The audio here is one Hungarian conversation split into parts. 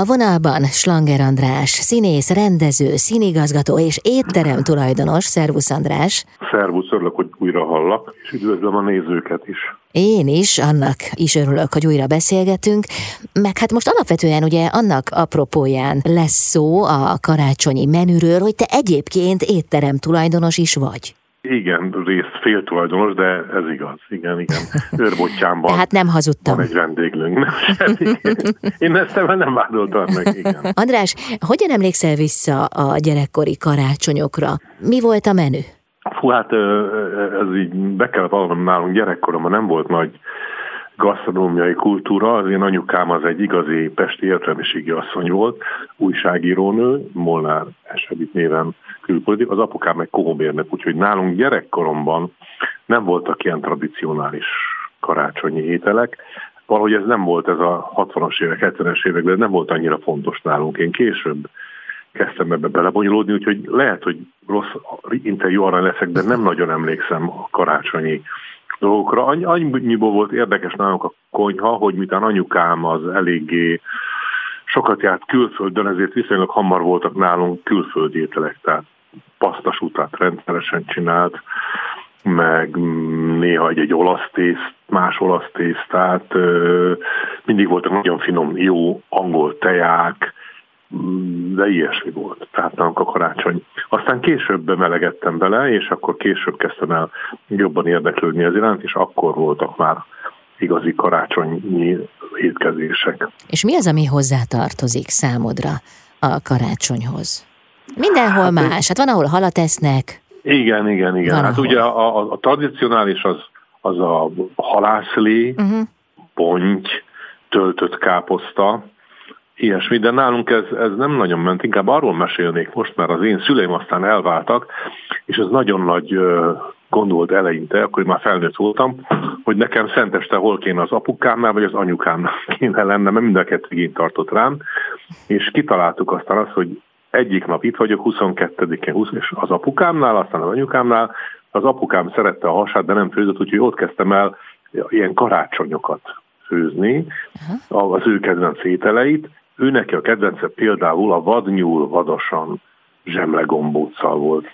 A vonalban Slanger András, színész, rendező, színigazgató és étterem tulajdonos. Szervusz András! Szervusz, örülök, hogy újra hallak, és üdvözlöm a nézőket is. Én is, annak is örülök, hogy újra beszélgetünk, meg hát most alapvetően ugye annak apropóján lesz szó a karácsonyi menüről, hogy te egyébként étterem tulajdonos is vagy. Igen, részt féltulajdonos, de ez igaz. Igen, igen. Őrbottyámban Tehát nem hazudtam. van egy vendéglőnk. Nem, Én ezt nem vádoltam meg, igen. András, hogyan emlékszel vissza a gyerekkori karácsonyokra? Mi volt a menü? Fú, hát ez így be kellett vallanom nálunk gyerekkoromban nem volt nagy gasztronómiai kultúra. Az én anyukám az egy igazi pesti értelmiségi asszony volt, újságírónő, Molnár Esebit néven külpolitik, az apukám egy kohomérnek, úgyhogy nálunk gyerekkoromban nem voltak ilyen tradicionális karácsonyi ételek. Valahogy ez nem volt ez a 60-as évek, 70-es években, nem volt annyira fontos nálunk. Én később kezdtem ebbe belebonyolódni, úgyhogy lehet, hogy rossz interjú arra leszek, de nem nagyon emlékszem a karácsonyi dolgokra. Annyiból volt érdekes nálunk a konyha, hogy mitán anyukám az eléggé sokat járt külföldön, ezért viszonylag hamar voltak nálunk külföldi ételek, tehát pasztasútát rendszeresen csinált, meg néha egy, egy olasz tészt, más olasz tésztát, mindig voltak nagyon finom, jó angol teják, de ilyesmi volt, tehát nálunk a karácsony. Aztán később melegettem bele, és akkor később kezdtem el jobban érdeklődni ez iránt, és akkor voltak már igazi karácsonyi étkezések. És mi az, ami hozzátartozik számodra a karácsonyhoz? Mindenhol hát, más. Hát van, ahol halat esznek. Igen, igen, igen. Van, hát ahol. ugye a, a, a tradicionális az, az a halászlé, uh-huh. ponty, töltött káposzta, ilyesmi, de nálunk ez, ez nem nagyon ment, inkább arról mesélnék most, mert az én szüleim aztán elváltak, és ez nagyon nagy gond volt eleinte, akkor már felnőtt voltam, hogy nekem szenteste hol kéne az apukámnál, vagy az anyukámnál kéne lenne, mert mind a kettő igényt tartott rám, és kitaláltuk aztán azt, hogy egyik nap itt vagyok, 22-én, 20, és az apukámnál, aztán az anyukámnál, az apukám szerette a hasát, de nem főzött, úgyhogy ott kezdtem el ilyen karácsonyokat főzni, az ő kedvenc ételeit, ő neki a kedvence például a vadnyúl vadasan zsemlegombóccal volt,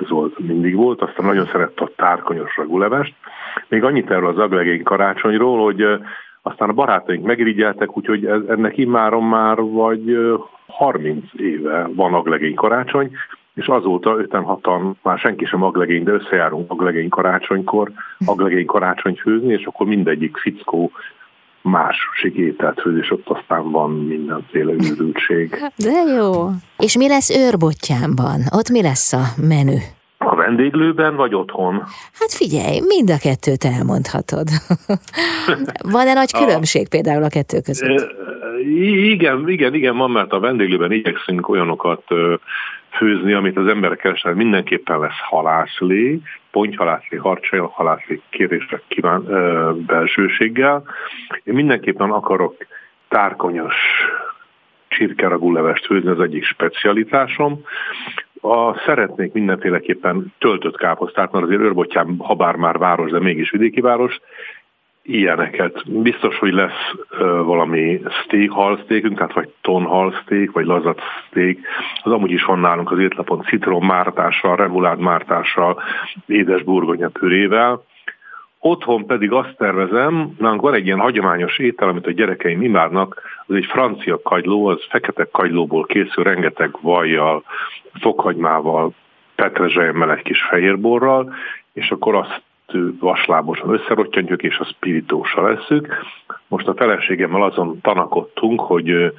ez volt, mindig volt, aztán nagyon szerette a tárkonyos ragulevest. Még annyit erről az aglegény karácsonyról, hogy aztán a barátaink megirigyeltek, úgyhogy ez, ennek immáron már vagy 30 éve van aglegény karácsony, és azóta 5-6-an már senki sem aglegény, de összejárunk aglegény karácsonykor, aglegény karácsony főzni, és akkor mindegyik fickó másik ételt főz, és ott aztán van mindenféle őrültség. De jó. És mi lesz őrbottyámban? Ott mi lesz a menü? A vendéglőben, vagy otthon? Hát figyelj, mind a kettőt elmondhatod. Van-e nagy különbség a... például a kettő között? Igen, igen, igen, van, mert a vendéglőben igyekszünk olyanokat főzni, amit az emberek keresnek, mindenképpen lesz halászlé, pontyhalászlé, harcsajal, halászlé kérésre kíván ö, belsőséggel. Én mindenképpen akarok tárkonyos csirkeragú levest főzni, az egyik specialitásom. A, szeretnék mindenféleképpen töltött káposztát, mert azért Őrbottyám, ha bár már város, de mégis vidéki város, ilyeneket. Biztos, hogy lesz valami steak, halsztékünk, tehát vagy tonhalszték, vagy lazat steak. Az amúgy is van nálunk az étlapon citrom mártással, remulád mártással, édes burgonya pürével. Otthon pedig azt tervezem, nálunk van egy ilyen hagyományos étel, amit a gyerekeim imádnak, az egy francia kagyló, az fekete kagylóból készül, rengeteg vajjal, fokhagymával, petrezselyemmel, egy kis fehérborral, és akkor azt vaslábosan összerottantjuk, és a spiritósa leszük. Most a feleségemmel azon tanakodtunk, hogy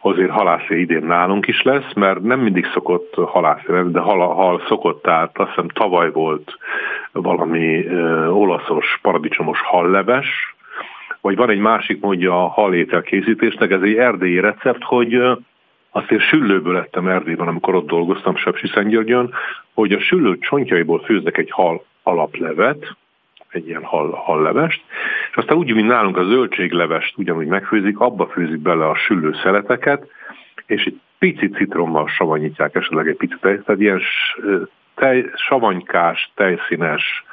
azért halászé idén nálunk is lesz, mert nem mindig szokott halászé de hal, hal szokott, tehát azt hiszem tavaly volt valami ö, olaszos paradicsomos halleves, vagy van egy másik módja a halétel készítésnek, ez egy erdélyi recept, hogy azt én süllőből lettem Erdélyben, amikor ott dolgoztam Sepsiszentgyörgyön, hogy a süllő csontjaiból főznek egy hal alaplevet, egy ilyen hal, hallevest, és aztán úgy, mint nálunk a zöldséglevest ugyanúgy megfőzik, abba főzik bele a süllő szeleteket, és egy pici citrommal savanyítják esetleg egy picit, tehát ilyen tej, savanykás, tejszínes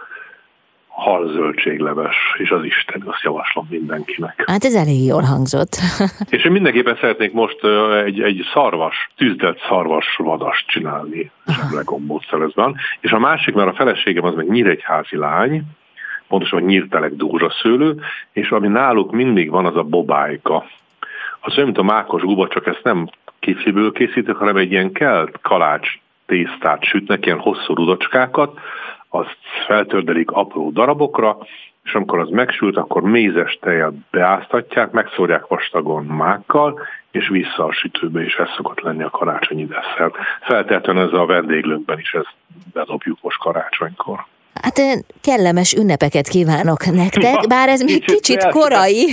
halzöldségleves, és az Isten, azt javaslom mindenkinek. Hát ez elég jól hangzott. és én mindenképpen szeretnék most egy, egy szarvas, tűzdelt szarvas vadast csinálni legombószerezben. És a másik, mert a feleségem az meg nyíregyházi lány, pontosan nyírtelek szőlő, és ami náluk mindig van, az a bobájka. Az olyan, mint a mákos guba, csak ezt nem kifliből készítik, hanem egy ilyen kelt kalács tésztát sütnek, ilyen hosszú rudacskákat, azt feltördelik apró darabokra, és amikor az megsült, akkor mézes tejet beáztatják, megszórják vastagon mákkal, és vissza a sütőbe, és ez szokott lenni a karácsonyi desszert. Feltétlenül ez a vendéglőnkben is, ezt bedobjuk most karácsonykor. Hát kellemes ünnepeket kívánok nektek, bár ez még kicsit korai,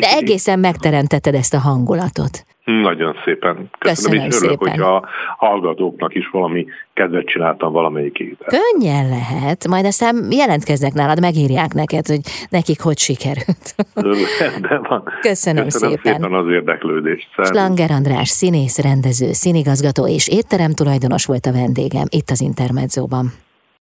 de egészen megteremtetted ezt a hangulatot. Nagyon szépen. Köszönöm, Köszönöm és örülök, szépen. hogy a hallgatóknak is valami kedvet csináltam valamelyik. Könnyen lehet, majd aztán jelentkeznek nálad, megírják neked, hogy nekik hogy sikerült. Rendben van. Köszönöm, Köszönöm szépen. szépen az érdeklődést. Slanger András, színész, rendező, színigazgató és étterem tulajdonos volt a vendégem itt az Intermedzóban.